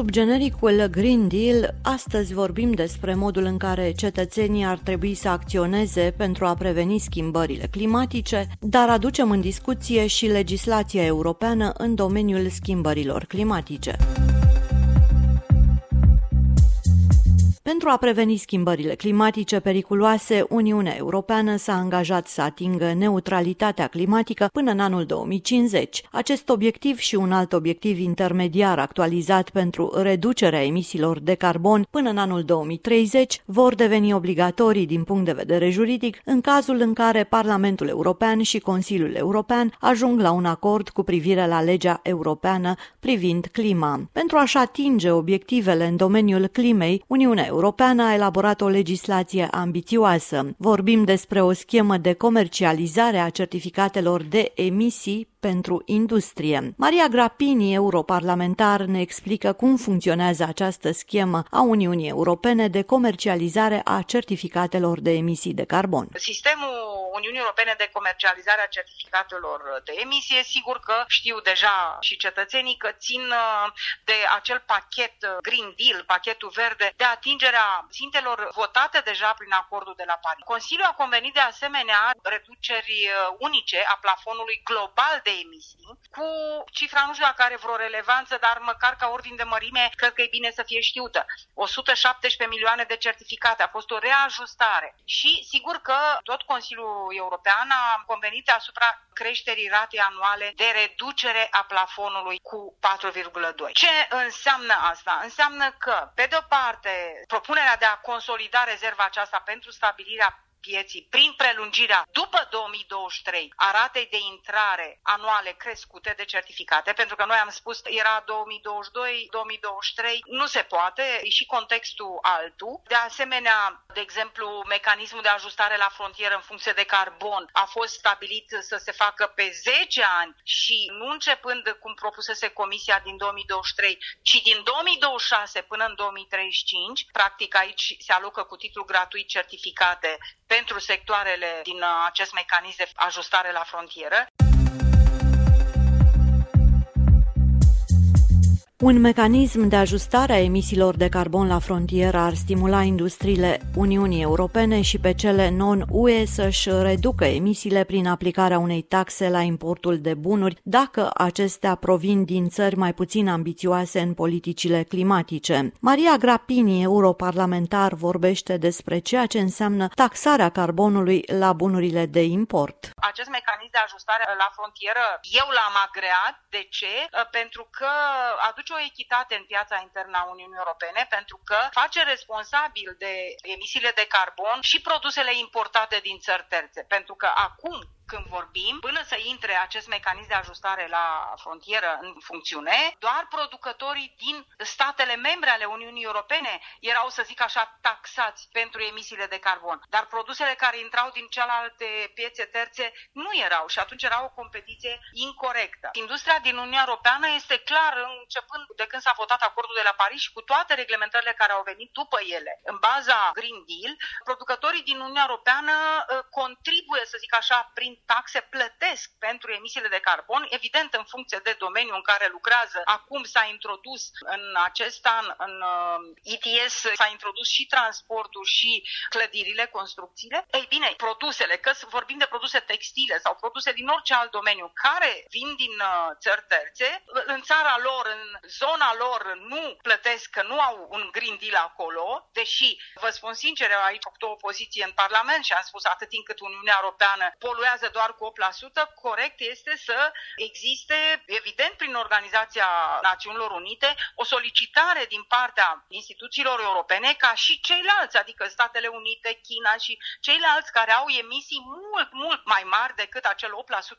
Sub genericul Green Deal, astăzi vorbim despre modul în care cetățenii ar trebui să acționeze pentru a preveni schimbările climatice, dar aducem în discuție și legislația europeană în domeniul schimbărilor climatice. Pentru a preveni schimbările climatice periculoase, Uniunea Europeană s-a angajat să atingă neutralitatea climatică până în anul 2050. Acest obiectiv și un alt obiectiv intermediar actualizat pentru reducerea emisiilor de carbon până în anul 2030 vor deveni obligatorii din punct de vedere juridic în cazul în care Parlamentul European și Consiliul European ajung la un acord cu privire la legea europeană privind clima. Pentru a-și atinge obiectivele în domeniul climei, Uniunea Europeană a elaborat o legislație ambițioasă. Vorbim despre o schemă de comercializare a certificatelor de emisii pentru industrie. Maria Grapini, europarlamentar, ne explică cum funcționează această schemă a Uniunii Europene de comercializare a certificatelor de emisii de carbon. Sistemul Uniunii Europene de comercializare a certificatelor de emisie, sigur că știu deja și cetățenii că țin uh, de acel pachet uh, Green Deal, pachetul verde, de atingerea țintelor votate deja prin acordul de la Paris. Consiliul a convenit de asemenea reduceri uh, unice a plafonului global de de emisii, cu cifra nu știu dacă are vreo relevanță, dar măcar ca ordin de mărime, cred că e bine să fie știută. 117 milioane de certificate, a fost o reajustare. Și sigur că tot Consiliul European a convenit asupra creșterii ratei anuale de reducere a plafonului cu 4,2. Ce înseamnă asta? Înseamnă că, pe de-o parte, propunerea de a consolida rezerva aceasta pentru stabilirea pieții prin prelungirea după 2023 a ratei de intrare anuale crescute de certificate, pentru că noi am spus era 2022-2023, nu se poate, e și contextul altul. De asemenea, de exemplu, mecanismul de ajustare la frontieră în funcție de carbon a fost stabilit să se facă pe 10 ani și nu începând cum propusese Comisia din 2023, ci din 2026 până în 2035. Practic aici se alocă cu titlu gratuit certificate pentru sectoarele din uh, acest mecanism de ajustare la frontieră. Un mecanism de ajustare a emisiilor de carbon la frontieră ar stimula industriile Uniunii Europene și pe cele non-UE să-și reducă emisiile prin aplicarea unei taxe la importul de bunuri, dacă acestea provin din țări mai puțin ambițioase în politicile climatice. Maria Grapini, europarlamentar, vorbește despre ceea ce înseamnă taxarea carbonului la bunurile de import. Acest mecanism de ajustare la frontieră, eu l-am agreat. De ce? Pentru că aduce aduce o echitate în piața internă a Uniunii Europene pentru că face responsabil de emisiile de carbon și produsele importate din țări terțe. Pentru că acum când vorbim, până să intre acest mecanism de ajustare la frontieră în funcțiune, doar producătorii din statele membre ale Uniunii Europene erau, să zic așa, taxați pentru emisiile de carbon. Dar produsele care intrau din celelalte piețe terțe nu erau și atunci era o competiție incorrectă. Industria din Uniunea Europeană este clar, începând de când s-a votat acordul de la Paris și cu toate reglementările care au venit după ele, în baza Green Deal, producătorii din Uniunea Europeană uh, contribuie, să zic așa, prin taxe plătesc pentru emisiile de carbon, evident în funcție de domeniul în care lucrează. Acum s-a introdus în acest an, în ETS, uh, s-a introdus și transportul și clădirile, construcțiile. Ei bine, produsele, că vorbim de produse textile sau produse din orice alt domeniu care vin din uh, țări terțe, în țara lor, în zona lor, nu plătesc, că nu au un Green Deal acolo, deși, vă spun sincer, aici am o opoziție în Parlament și am spus atât timp cât Uniunea Europeană poluează doar cu 8%, corect este să existe, evident, prin Organizația Națiunilor Unite, o solicitare din partea instituțiilor europene ca și ceilalți, adică Statele Unite, China și ceilalți care au emisii mult, mult mai mari decât acel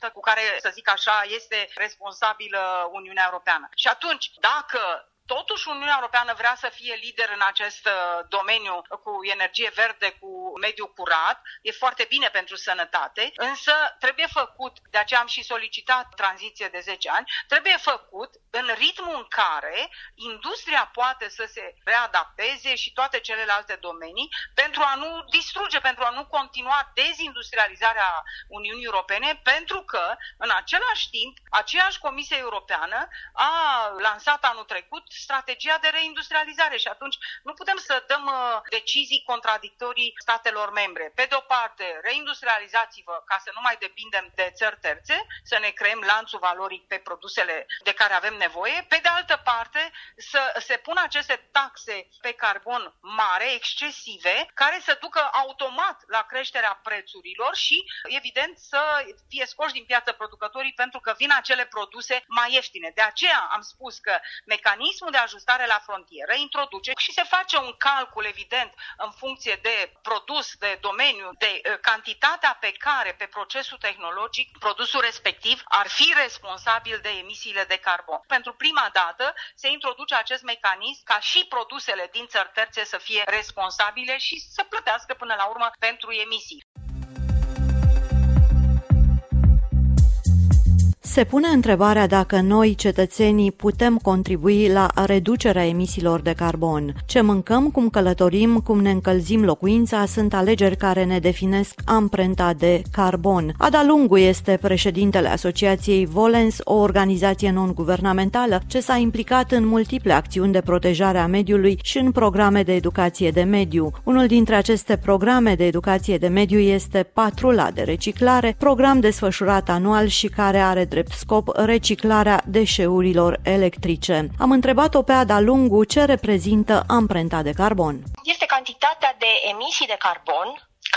8% cu care, să zic așa, este responsabilă Uniunea Europeană. Și atunci, dacă Totuși, Uniunea Europeană vrea să fie lider în acest uh, domeniu cu energie verde, cu mediu curat. E foarte bine pentru sănătate, însă trebuie făcut, de aceea am și solicitat tranziție de 10 ani, trebuie făcut în ritmul în care industria poate să se readapteze și toate celelalte domenii pentru a nu distruge, pentru a nu continua dezindustrializarea Uniunii Europene, pentru că, în același timp, aceeași Comisie Europeană a lansat anul trecut strategia de reindustrializare și atunci nu putem să dăm uh, decizii contradictorii statelor membre. Pe de o parte, reindustrializați-vă ca să nu mai depindem de țări terțe, să ne creăm lanțul valoric pe produsele de care avem nevoie. Pe de altă parte, să se pună aceste taxe pe carbon mare, excesive, care să ducă automat la creșterea prețurilor și, evident, să fie scoși din piață producătorii pentru că vin acele produse mai ieftine. De aceea am spus că mecanismul de ajustare la frontieră introduce și se face un calcul, evident, în funcție de produs, de domeniu, de uh, cantitatea pe care, pe procesul tehnologic, produsul respectiv ar fi responsabil de emisiile de carbon. Pentru prima dată se introduce acest mecanism ca și produsele din țări terțe să fie responsabile și să plătească până la urmă pentru emisii. Se pune întrebarea dacă noi, cetățenii, putem contribui la reducerea emisiilor de carbon. Ce mâncăm, cum călătorim, cum ne încălzim locuința sunt alegeri care ne definesc amprenta de carbon. Ada Lungu este președintele Asociației Volens, o organizație non-guvernamentală ce s-a implicat în multiple acțiuni de protejare a mediului și în programe de educație de mediu. Unul dintre aceste programe de educație de mediu este Patrula de reciclare, program desfășurat anual și care are drept drept scop reciclarea deșeurilor electrice. Am întrebat-o pe Ada Lungu ce reprezintă amprenta de carbon. Este cantitatea de emisii de carbon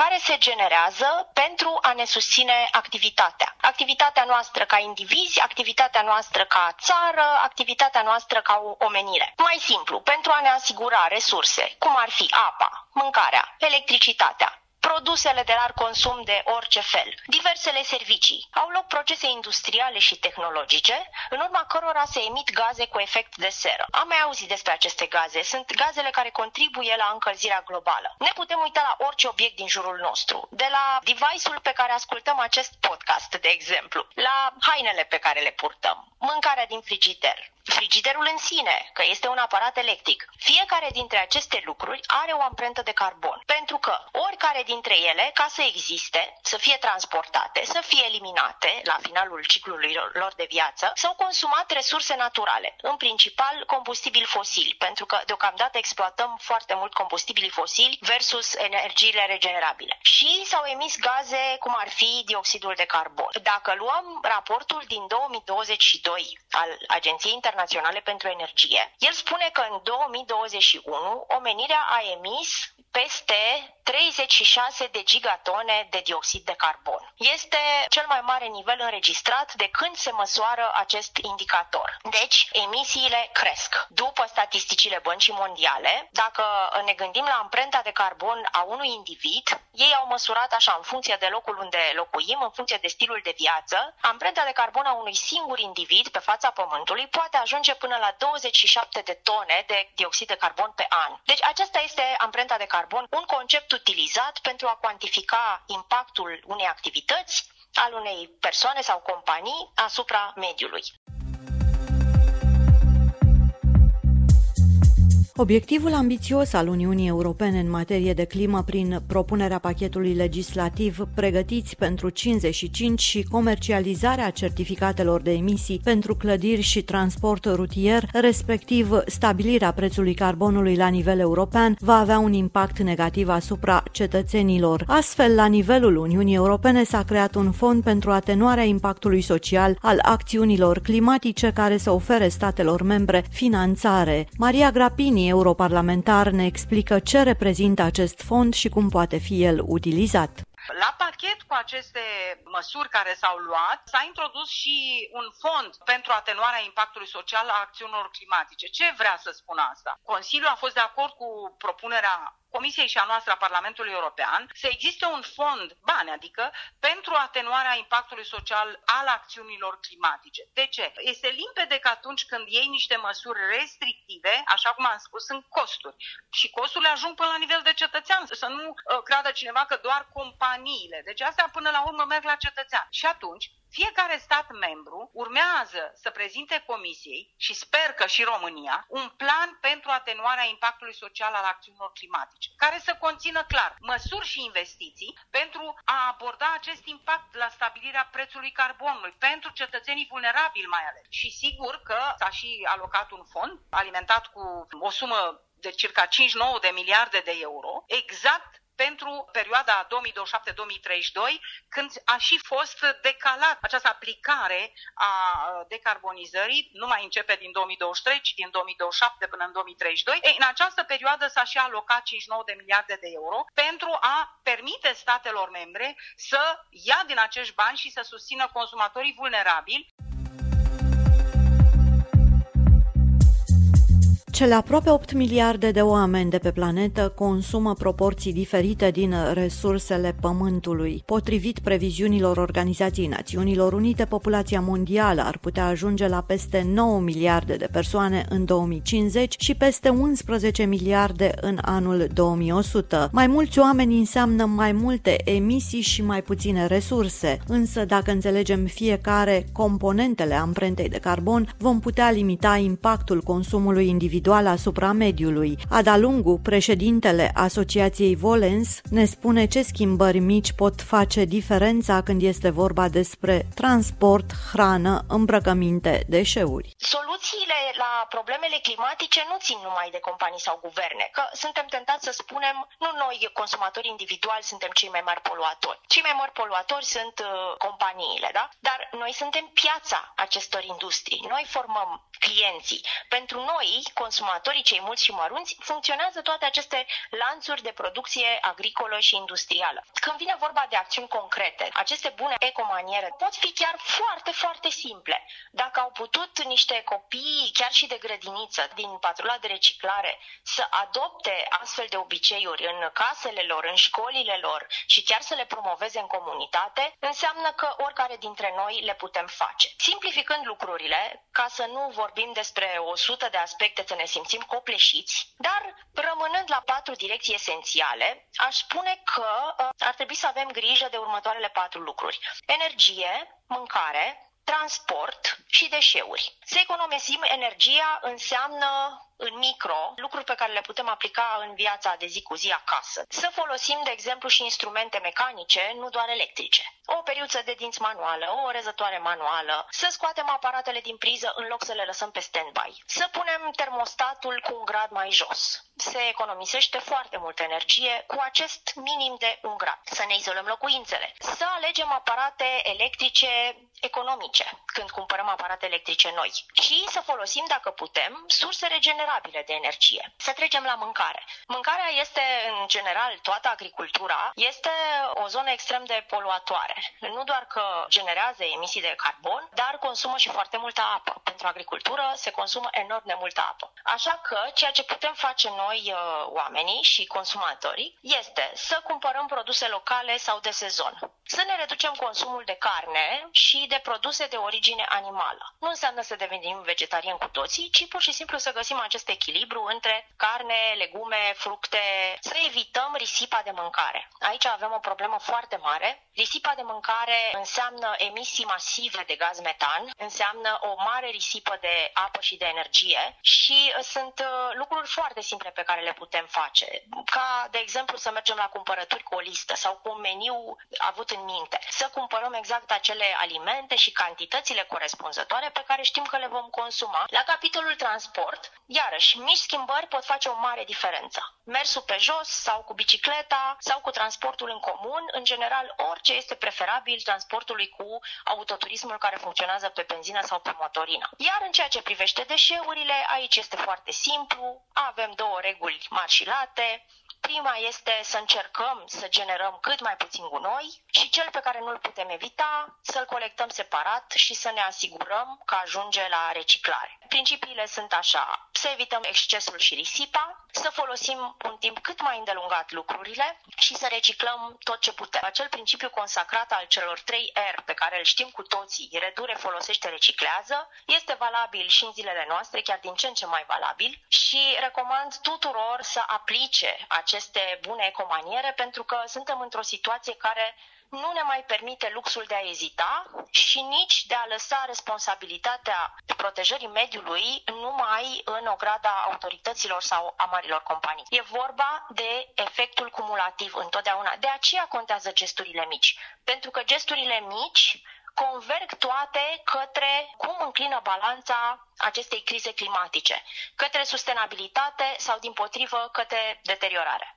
care se generează pentru a ne susține activitatea. Activitatea noastră ca indivizi, activitatea noastră ca țară, activitatea noastră ca o omenire. Mai simplu, pentru a ne asigura resurse, cum ar fi apa, mâncarea, electricitatea, produsele de larg consum de orice fel, diversele servicii. Au loc procese industriale și tehnologice, în urma cărora se emit gaze cu efect de seră. Am mai auzit despre aceste gaze. Sunt gazele care contribuie la încălzirea globală. Ne putem uita la orice obiect din jurul nostru, de la device-ul pe care ascultăm acest podcast, de exemplu, la hainele pe care le purtăm, mâncarea din frigider, frigiderul în sine, că este un aparat electric. Fiecare dintre aceste lucruri are o amprentă de carbon, pentru că oricare dintre ele, ca să existe, să fie transportate, să fie eliminate la finalul ciclului lor de viață, s-au consumat resurse naturale, în principal combustibili fosili, pentru că deocamdată exploatăm foarte mult combustibili fosili versus energiile regenerabile. Și s-au emis gaze cum ar fi dioxidul de carbon. Dacă luăm raportul din 2022 al Agenției Internaționale Internaționale pentru Energie. El spune că în 2021 omenirea a emis peste 36 de gigatone de dioxid de carbon. Este cel mai mare nivel înregistrat de când se măsoară acest indicator. Deci, emisiile cresc. După statisticile băncii mondiale, dacă ne gândim la amprenta de carbon a unui individ, ei au măsurat așa în funcție de locul unde locuim, în funcție de stilul de viață, amprenta de carbon a unui singur individ pe fața Pământului poate ajunge până la 27 de tone de dioxid de carbon pe an. Deci aceasta este amprenta de carbon, un concept utilizat pentru a cuantifica impactul unei activități, al unei persoane sau companii asupra mediului. Obiectivul ambițios al Uniunii Europene în materie de climă prin propunerea pachetului legislativ pregătiți pentru 55 și comercializarea certificatelor de emisii pentru clădiri și transport rutier, respectiv stabilirea prețului carbonului la nivel european, va avea un impact negativ asupra cetățenilor. Astfel, la nivelul Uniunii Europene s-a creat un fond pentru atenuarea impactului social al acțiunilor climatice care să ofere statelor membre finanțare. Maria Grapini europarlamentar ne explică ce reprezintă acest fond și cum poate fi el utilizat. La pachet cu aceste măsuri care s-au luat, s-a introdus și un fond pentru atenuarea impactului social a acțiunilor climatice. Ce vrea să spună asta? Consiliul a fost de acord cu propunerea Comisiei și a noastră a Parlamentului European să existe un fond, bani adică, pentru atenuarea impactului social al acțiunilor climatice. De ce? Este limpede că atunci când iei niște măsuri restrictive, așa cum am spus, sunt costuri. Și costurile ajung până la nivel de cetățean. Să nu uh, creadă cineva că doar companiile. Deci astea până la urmă merg la cetățean. Și atunci Fiecare stat membru urmează să prezinte Comisiei și sper că și România un plan pentru atenuarea impactului social al acțiunilor climatice, care să conțină clar măsuri și investiții pentru a aborda acest impact la stabilirea prețului carbonului pentru cetățenii vulnerabili mai ales. Și sigur că s-a și alocat un fond alimentat cu o sumă de circa 5-9 de miliarde de euro, exact pentru perioada 2027-2032, când a și fost decalat această aplicare a decarbonizării, nu mai începe din 2023, ci din 2027 până în 2032. Ei, în această perioadă s-a și alocat 59 de miliarde de euro pentru a permite statelor membre să ia din acești bani și să susțină consumatorii vulnerabili Cele aproape 8 miliarde de oameni de pe planetă consumă proporții diferite din resursele Pământului. Potrivit previziunilor Organizației Națiunilor Unite, populația mondială ar putea ajunge la peste 9 miliarde de persoane în 2050 și peste 11 miliarde în anul 2100. Mai mulți oameni înseamnă mai multe emisii și mai puține resurse, însă dacă înțelegem fiecare componentele amprentei de carbon, vom putea limita impactul consumului individual individual asupra mediului. Adalungu, președintele Asociației Volens, ne spune ce schimbări mici pot face diferența când este vorba despre transport, hrană, îmbrăcăminte, deșeuri. Soluțiile la problemele climatice nu țin numai de companii sau guverne, că suntem tentați să spunem, nu noi, consumatori individuali, suntem cei mai mari poluatori. Cei mai mari poluatori sunt uh, companiile, da? Dar noi suntem piața acestor industrii. Noi formăm clienții. Pentru noi, consumatorii cei mulți și mărunți, funcționează toate aceste lanțuri de producție agricolă și industrială. Când vine vorba de acțiuni concrete, aceste bune ecomaniere pot fi chiar foarte, foarte simple. Dacă au putut niște copii, chiar și de grădiniță, din patrula de reciclare, să adopte astfel de obiceiuri în casele lor, în școlile lor și chiar să le promoveze în comunitate, înseamnă că oricare dintre noi le putem face. Simplificând lucrurile, ca să nu vorbim despre 100 de aspecte să ne simțim copleșiți, dar rămânând la patru direcții esențiale, aș spune că uh, ar trebui să avem grijă de următoarele patru lucruri. Energie, mâncare, transport și deșeuri. Să economisim energia înseamnă în micro lucruri pe care le putem aplica în viața de zi cu zi acasă. Să folosim, de exemplu, și instrumente mecanice, nu doar electrice. O periuță de dinți manuală, o rezătoare manuală, să scoatem aparatele din priză în loc să le lăsăm pe standby, să punem termostatul cu un grad mai jos. Se economisește foarte multă energie cu acest minim de un grad. Să ne izolăm locuințele. Să alegem aparate electrice economice când cumpărăm aparate electrice noi și să folosim, dacă putem, surse regenerabile de energie. Să trecem la mâncare. Mâncarea este, în general, toată agricultura, este o zonă extrem de poluatoare. Nu doar că generează emisii de carbon, dar consumă și foarte multă apă. Pentru agricultură se consumă enorm de multă apă. Așa că ceea ce putem face noi, uh, oamenii și consumatorii, este să cumpărăm produse locale sau de sezon. Să ne reducem consumul de carne și de produse de origine animală. Nu înseamnă să devenim vegetariani cu toții, ci pur și simplu să găsim acest echilibru între carne, legume, fructe, să evităm risipa de mâncare. Aici avem o problemă foarte mare. Risipa de mâncare înseamnă emisii masive de gaz metan, înseamnă o mare risipă de apă și de energie și uh, sunt uh, lucruri foarte simple pe care le putem face. Ca, de exemplu, să mergem la cumpărături cu o listă sau cu un meniu avut în minte. Să cumpărăm exact acele alimente și cantitățile corespunzătoare pe care știm că le vom consuma. La capitolul transport, iarăși, mici schimbări pot face o mare diferență. Mersul pe jos sau cu bicicleta sau cu transportul în comun, în general orice este preferabil transportului cu autoturismul care funcționează pe benzină sau pe motorină. Iar în ceea ce privește deșeurile, aici este foarte simplu, avem două reguli mari și late, Prima este să încercăm să generăm cât mai puțin gunoi și cel pe care nu-l putem evita să-l colectăm separat și să ne asigurăm că ajunge la reciclare. Principiile sunt așa, să evităm excesul și risipa, să folosim un timp cât mai îndelungat lucrurile și să reciclăm tot ce putem. Acel principiu consacrat al celor 3 R pe care îl știm cu toții, redure, folosește, reciclează, este valabil și în zilele noastre, chiar din ce în ce mai valabil și recomand tuturor să aplice aceste bune ecomaniere pentru că suntem într-o situație care nu ne mai permite luxul de a ezita și nici de a lăsa responsabilitatea protejării mediului numai în ograda autorităților sau a marilor companii. E vorba de efectul cumulativ întotdeauna. De aceea contează gesturile mici. Pentru că gesturile mici converg toate către cum înclină balanța acestei crize climatice, către sustenabilitate sau, din potrivă, către deteriorare.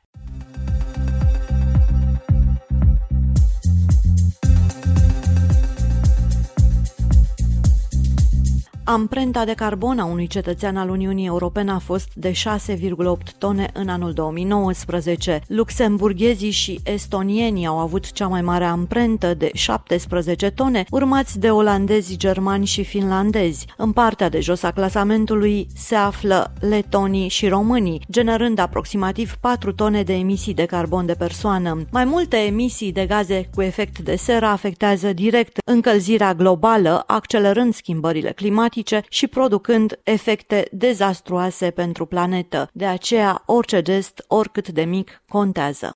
Amprenta de carbon a unui cetățean al Uniunii Europene a fost de 6,8 tone în anul 2019. Luxemburghezii și estonienii au avut cea mai mare amprentă de 17 tone, urmați de olandezi, germani și finlandezi. În partea de jos a clasamentului se află letonii și românii, generând aproximativ 4 tone de emisii de carbon de persoană. Mai multe emisii de gaze cu efect de seră afectează direct încălzirea globală, accelerând schimbările climatice climatice și producând efecte dezastruoase pentru planetă. De aceea, orice gest, oricât de mic, contează.